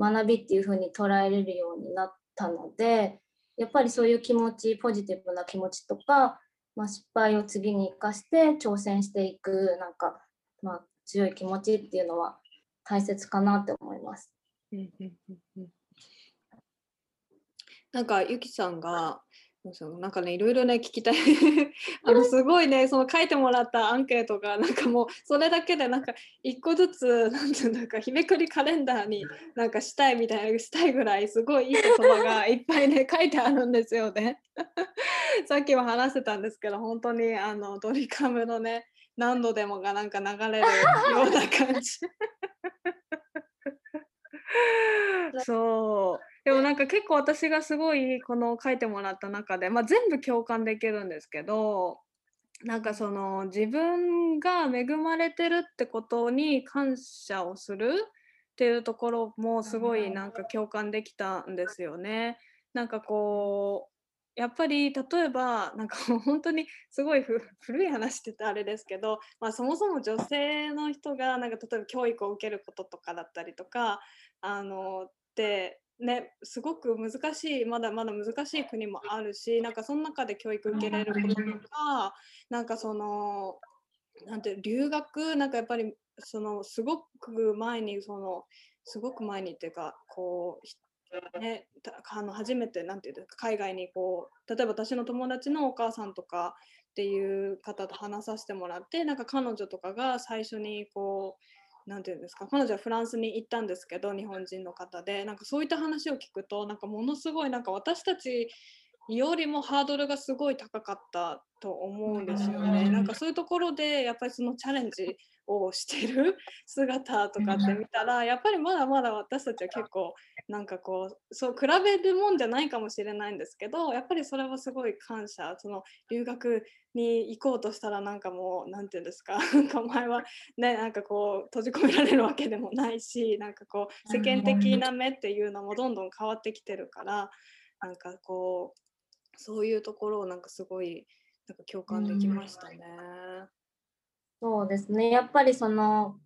学びっていう風に捉えれるようになったのでやっぱりそういう気持ちポジティブな気持ちとか、まあ、失敗を次に生かして挑戦していくなんか、まあ、強い気持ちっていうのは大切かなって思います。なんかゆきさんがなんかねいろいろね聞きたい あのすごいねその書いてもらったアンケートがなんかもうそれだけでなんか一個ずつなんていうか日めくりカレンダーになんかしたいみたいなしたいぐらいすごいいい言葉がいっぱいね書いてあるんですよね。さっきも話してたんですけど本当にあのドリカムのね何度でもがなんか流れるような感じ。そうでもなんか結構私がすごいこの書いてもらった中で、まあ、全部共感できるんですけどなんかその自分が恵まれてるってことに感謝をするっていうところもすごいなんか共感できたんですよね。なんかこうやっぱり例えばなんか本当にすごい 古い話って言ったあれですけど、まあ、そもそも女性の人がなんか例えば教育を受けることとかだったりとかあのってね、すごく難しいまだまだ難しい国もあるしなんかその中で教育受けられることとかなんかそのなんて留学なんかやっぱりそのすごく前にそのすごく前にっていうかこうね、あの初めてなんていうか海外にこう例えば私の友達のお母さんとかっていう方と話させてもらってなんか彼女とかが最初にこう何て言うんですか彼女はフランスに行ったんですけど日本人の方でなんかそういった話を聞くとなんかものすごいなんか私たちよりもハードルがすごい高かったと思うんですよね。なんかそういうところでやっぱりそのチャレンジをしてる 姿とかって見たらやっぱりまだまだ私たちは結構なんかこうそう比べるもんじゃないかもしれないんですけどやっぱりそれはすごい感謝。その留学に行こうとしたらなんかもう何て言うんですか なんかお前はねなんかこう閉じ込められるわけでもないしなんかこう世間的な目っていうのもどんどん変わってきてるからなんかこうそういうところをなんかすごいなんか共感できましたね。そうですねやっぱりその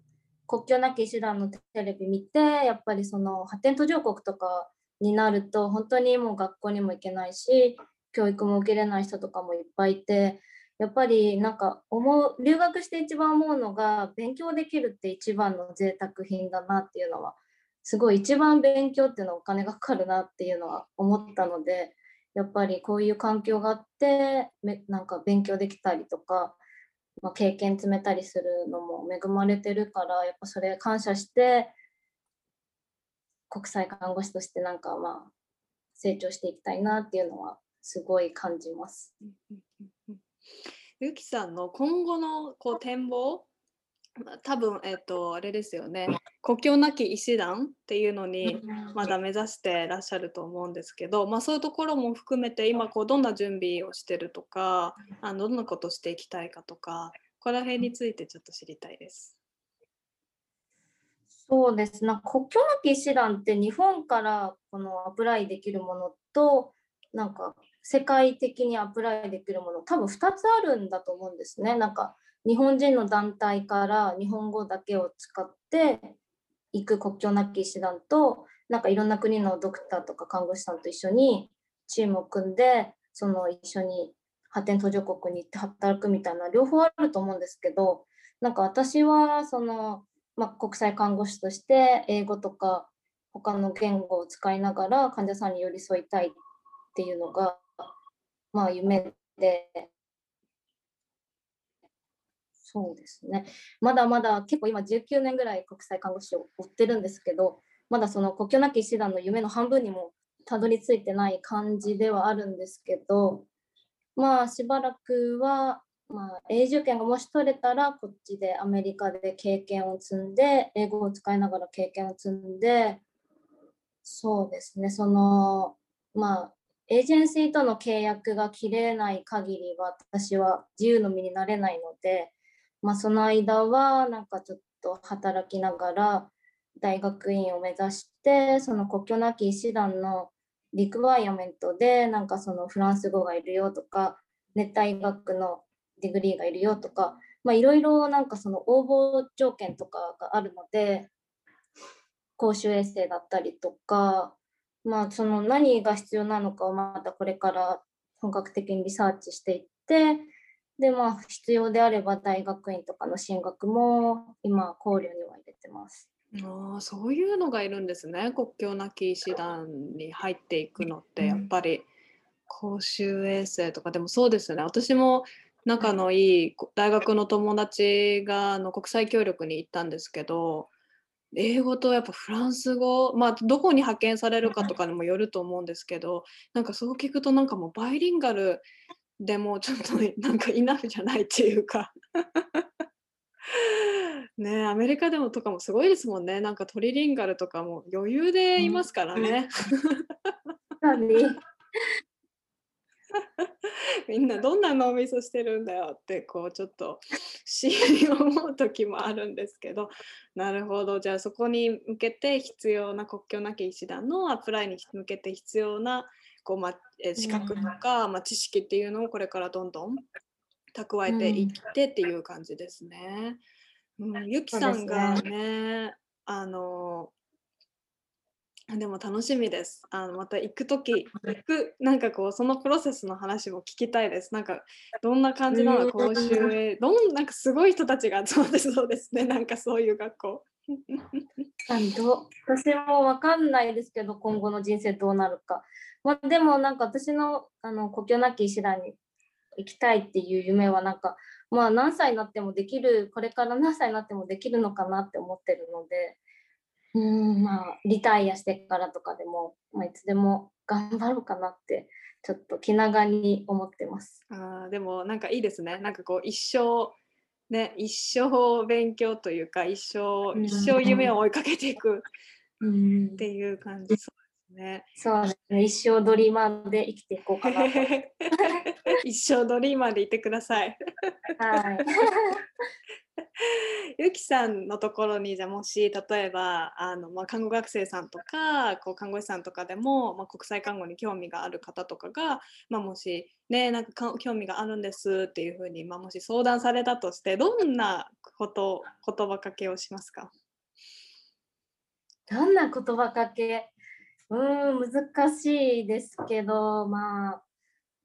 国境なき医師団のテレビ見てやっぱりその発展途上国とかになると本当にもう学校にも行けないし教育も受けれない人とかもいっぱいいてやっぱりなんか思う留学して一番思うのが勉強できるって一番の贅沢品だなっていうのはすごい一番勉強っていうのはお金がかかるなっていうのは思ったのでやっぱりこういう環境があってめなんか勉強できたりとか、まあ、経験積めたりするのも恵まれてるからやっぱそれ感謝して国際看護師としてなんかまあ成長していきたいなっていうのはすごい感じます。ゆきさんの今後のこう展望多分、えっ、ー、と、あれですよね。国境なき医師団っていうのにまだ目指してらっしゃると思うんですけど、まあ、そういうところも含めて今こうどんな準備をしてるとかあのどんなことしていきたいかとかここら辺についてちょっと知りたいです。そうですね国境なき医師団って日本からこのアプライできるものとなんか世界的にアプライできるもの多分2つあるんだと思うんですね。なんか日本人の団体から日本語だけを使って行く国境なき医師団となんかいろんな国のドクターとか看護師さんと一緒にチームを組んでその一緒に発展途上国に行って働くみたいな両方あると思うんですけどなんか私はその、まあ、国際看護師として英語とか他の言語を使いながら患者さんに寄り添いたいっていうのが、まあ、夢でそうですね。まだまだ結構今19年ぐらい国際看護師を追ってるんですけど、まだその国境なき医師団の夢の半分にもたどり着いてない感じではあるんですけど、まあしばらくは、まあ、永住権がもし取れたらこっちでアメリカで経験を積んで英語を使いながら経験を積んでそうですねそのまあエージェンシーとの契約が切れない限りは私は自由の身になれないので、まあ、その間はなんかちょっと働きながら大学院を目指してその国境なき医師団のrequirement でなんかそのフランス語がいるよとか熱帯医学の degree がいるよとかいろいろなんかその応募条件とかがあるので公衆衛生だったりとかまあその何が必要なのかをまたこれから本格的にリサーチしていってでまあ必要であれば大学院とかの進学も今考慮には入れてます。あそういうのがいるんですね。国境なき医師団に入っていくのってやっぱり公衆衛生とか。でもそうですよね。私も仲のい。い大学の友達があの国際協力に行ったんですけど英語とやっぱフランス語まあどこに派遣されるかとかにもよると思うんですけどなんかそう聞くとなんかもうバイリンガルでもちょっとなんかイナフじゃないっていうか。ねアメリカでもとかもすごいですもんね。なんかトリリンガルとかも余裕でいますからね。みんなどんな脳みそしてるんだよってこうちょっと不思議に思う時もあるんですけど。なるほど。じゃあそこに向けて必要な国境なき医師団のアプライに向けて必要なこう、ま、資格とか、ま知識っていうのをこれからどんどん蓄えていってっていう感じですね。うん、ゆきさんがね、ね、あのでも楽しみです。あのまた行く時行くなんかこうそのプロセスの話も聞きたいです。なんかどんな感じなの？講習へどんなんかすごい人たちが集まってそうですね。なんかそういう学校。ど私もわかんないですけど今後の人生どうなるか。まあ、でもなんか私のあの故郷なき医師団に行きたいっていう夢はなんかまあ何歳になってもできるこれから何歳になってもできるのかなって思ってるので。うんまあリタイアしてからとかでも、まあ、いつでも頑張ろうかなってちょっと気長に思ってます。あでもなんかいいですね。なんかこう一生ね一生勉強というか一生、一生夢を追いかけていくっていう感じ。そうですね。そうですね。一生ドリーマーで生きていこうかな一生ドリーマーでいてください。はい。ゆきさんのところにじゃもし例えばあの、まあ、看護学生さんとかこう看護師さんとかでも、まあ、国際看護に興味がある方とかが、まあ、もしねなんか興味があるんですっていうふうに、まあ、もし相談されたとしてどんなこと言葉かけをしますか？どんな言葉かけ？うん難しいですけどまあ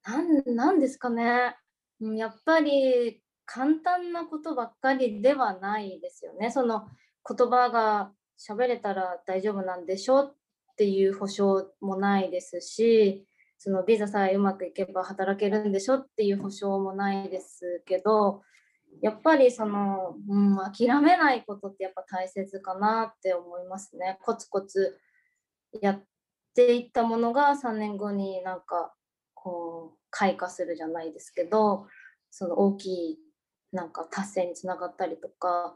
なんなんですかねやっぱり簡単なことばっかりではないですよね。その言葉が喋れたら大丈夫なんでしょっていう保証もないですし、そのビザさえうまくいけば働けるんでしょっていう保証もないですけど、やっぱりその、うん、諦めないことってやっぱ大切かなって思いますね。コツコツやっていったものが3年後になんかこう開花するじゃないですけど、その大きいなんか達成につながったりとか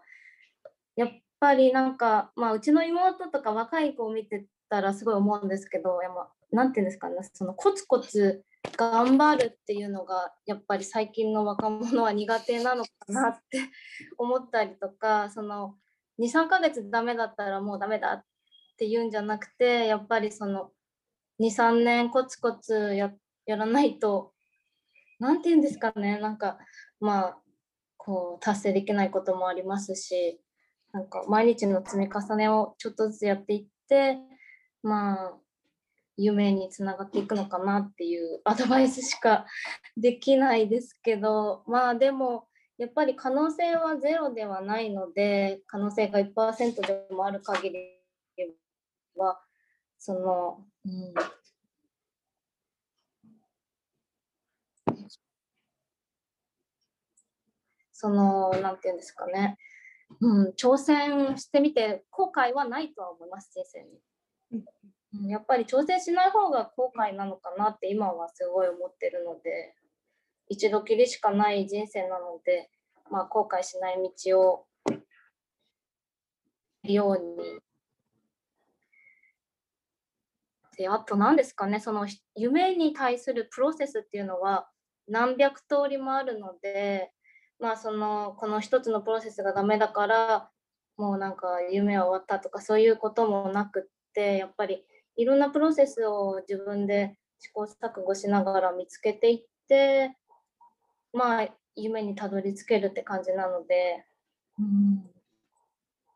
やっぱりなんか、まあ、うちの妹とか若い子を見てたらすごい思うんですけどやなんていうんですかねそのコツコツ頑張るっていうのがやっぱり最近の若者は苦手なのかなって思ったりとかその23ヶ月ダメだったらもうダメだっっていうんじゃなくてやっぱりその23年コツコツややらないと何て言うんですかねなんかまあこう達成できないこともありますしなんか毎日の積み重ねをちょっとずつやっていってまあ夢につながっていくのかなっていうアドバイスしかできないですけどまあでもやっぱり可能性はゼロではないので可能性が1%でもある限りはその、うんその、なんていうんですかね、うん、挑戦してみて後悔はないとは思います、人生に。うん、やっぱり挑戦しない方が後悔なのかなって今はすごい思ってるので、一度きりしかない人生なので、まあ、後悔しない道をように。であと何ですかねその夢に対するプロセスっていうのは何百通りもあるのでまあそのこの一つのプロセスがダメだからもうなんか夢は終わったとかそういうこともなくってやっぱりいろんなプロセスを自分で試行錯誤しながら見つけていってまあ夢にたどり着けるって感じなので、うん、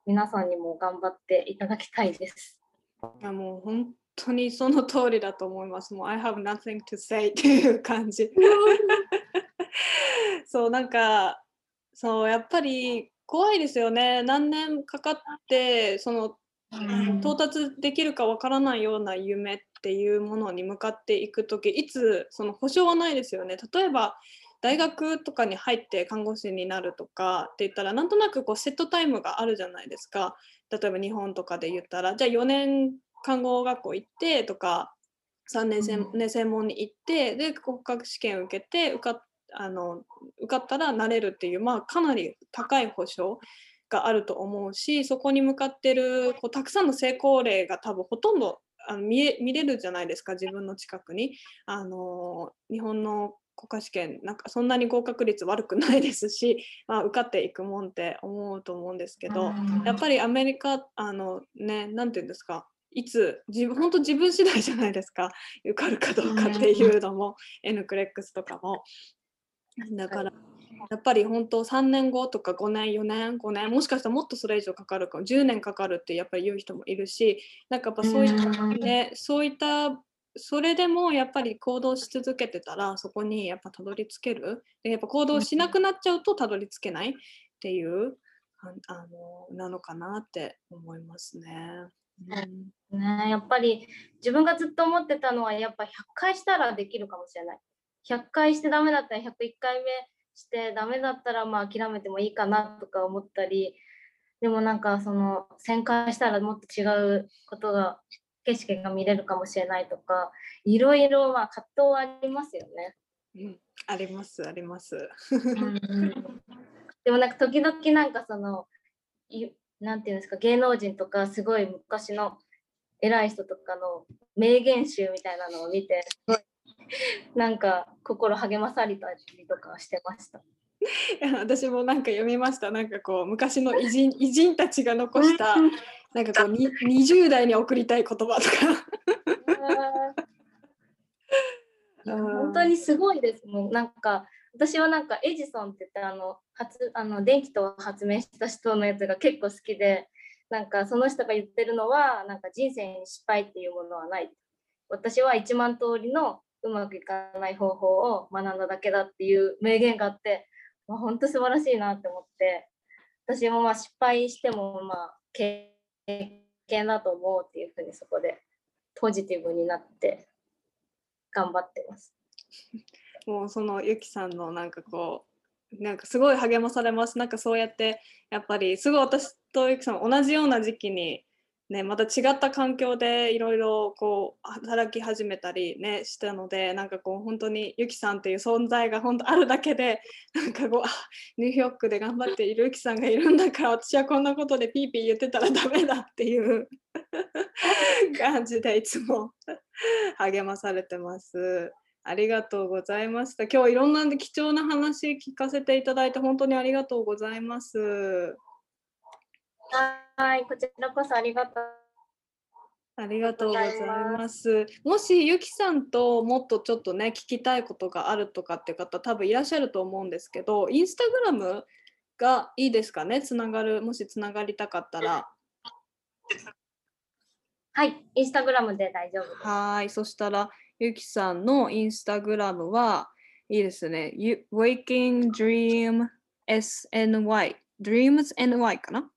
皆さんにも頑張っていただきたいです。いやもう本当にその通りだと思います。もう I have nothing to say っていう感じ。そうなんかそうやっぱり怖いですよね。何年かかってその到達できるかわからないような夢っていうものに向かっていく時いつその保証はないですよね。例えば大学とかに入って看護師になるとかって言ったらなんとなくこうセットタイムがあるじゃないですか。例えば日本とかで言ったらじゃあ4年看護学校行ってとか3年専,、ね、専門に行ってで国家試験受けて受かあの受かったらなれるっていう、まあ、かなり高い保証があると思うしそこに向かってるこうたくさんの成功例が多分ほとんどあの見え見れるじゃないですか自分の近くに。あの日本の国家試験なんかそんなに合格率悪くないですし、まあ、受かっていくもんって思うと思うんですけどやっぱりアメリカあのね何て言うんですかいつ自分本当自分次第じゃないですか。受かるかどうかっていうのも N クレックスとかも。だからやっぱり本当3年後とか5年4年5年もしかしたらもっとそれ以上かかるかも。10年かかるってやっぱり言う人もいるしなんかやっぱそういった、ね、そういったそれでもやっぱり行動し続けてたらそこにやっぱたどり着ける。でやっぱ行動しなくなっちゃうとたどり着けないっていうあのなのかなって思いますね。うん、ねやっぱり自分がずっと思ってたのはやっぱ100回したらできるかもしれない。100回してダメだったら101回目してダメだったらまあ諦めてもいいかなとか思ったりでもなんかその1000回したらもっと違うことが景色が見れるかもしれないとかいろいろまあ葛藤はありますよね。うん、ありますあります。でもなんか時々なんかそのなんていうんですか芸能人とかすごい昔の偉い人とかの名言集みたいなのを見てすごい。なんか心励まされたりとかしてました。私もなんか読みました。なんかこう昔の偉人 偉人たちが残したなんかこうに20代に送りたい言葉とか。本当にすごいですもん。なんか私はなんかエジソンって言ってあの発あの電気と発明した人のやつが結構好きでなんかその人が言ってるのはなんか人生に失敗っていうものはない私は1万通りのうまくいかない方法を学んだだけだっていう名言があって、まあ、本当素晴らしいなって思って私もまあ失敗してもまあ経験だと思うっていうふうにそこでポジティブになって頑張ってます。もうそのゆきさんのなんかこうなんかすごい励まされますなんかそうやってやっぱりすごい私とゆきさん同じような時期にね、また違った環境でいろいろこう働き始めたりねしたのでなんかこう本当にゆきさんっていう存在が本当あるだけでなんかこうニューヨークで頑張っているゆきさんがいるんだから私はこんなことでピーピー言ってたらダメだっていう 感じでいつも励まされてます。ありがとうございました。今日いろんな貴重な話聞かせていただいて本当にありがとうございます。はい、こちらこそありがとう。ありがとうございます。もしゆきさんともっとちょっとね聞きたいことがあるとかっていう方多分いらっしゃると思うんですけど、インスタグラムがいいですかね、つながる、もしつながりたかったら。はい、インスタグラムで大丈夫です。はい、そしたらゆきさんのインスタグラムはいいですね。Waking Dream SNY、Dreams NY かな？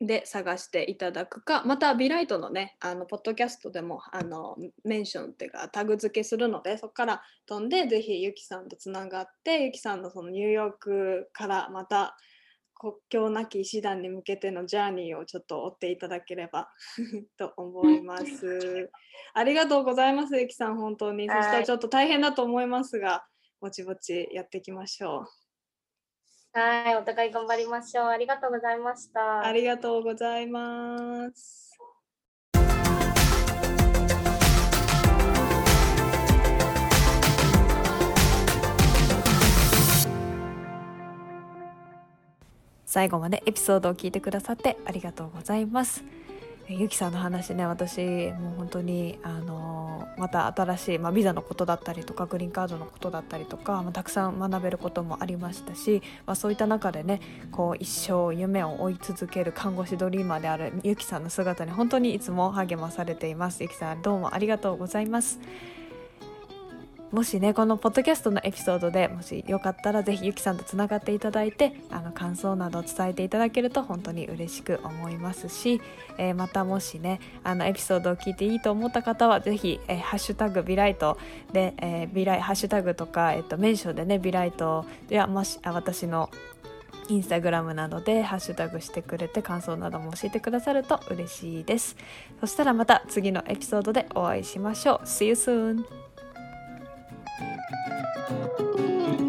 で探していただくか、またビライトのね、あのポッドキャストでもあのメンションっていうかタグ付けするので、そこから飛んで、ぜひゆきさんとつながって、ゆきさんのそのニューヨークからまた国境なき医師団に向けてのジャーニーをちょっと追っていただければ と思います。ありがとうございます、ゆきさん、本当に。そしたらちょっと大変だと思いますが、ぼちぼちやっていきましょう。はい、お互い頑張りましょう。ありがとうございました。ありがとうございます。最後までエピソードを聞いてくださってありがとうございます。ゆきさんの話ね私もう本当にあのまた新しい、まあ、ビザのことだったりとかグリーンカードのことだったりとか、まあ、たくさん学べることもありましたし、まあ、そういった中でねこう一生夢を追い続ける看護師ドリーマーであるゆきさんの姿に本当にいつも励まされていますゆきさんどうもありがとうございますもしねこのポッドキャストのエピソードでもしよかったらぜひゆきさんとつながっていただいてあの感想などを伝えていただけると本当に嬉しく思いますし、えーまたもしねあのエピソードを聞いていいと思った方はぜひ、えーハッシュタグビライトで、えービライハッシュタグとか、えっとメンションでねビライトやもしあ私のインスタグラムなどでハッシュタグしてくれて感想なども教えてくださると嬉しいですそしたらまた次のエピソードでお会いしましょう See you soon! Música